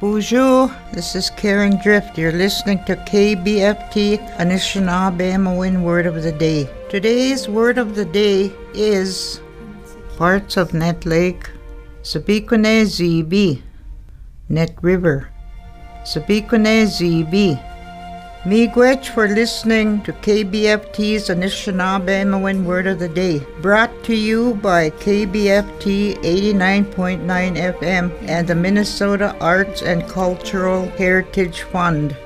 Boozhoo, this is Karen Drift. You're listening to KBFT Anishinaabe Word of the Day. Today's word of the day is parts of Nett Lake, Sabikune Nett River, Sabikune. Miigwech for listening to KBFT's Anishinaabe Word of the Day, brought to you by KBFT 89.9 FM and the Minnesota Arts and Cultural Heritage Fund.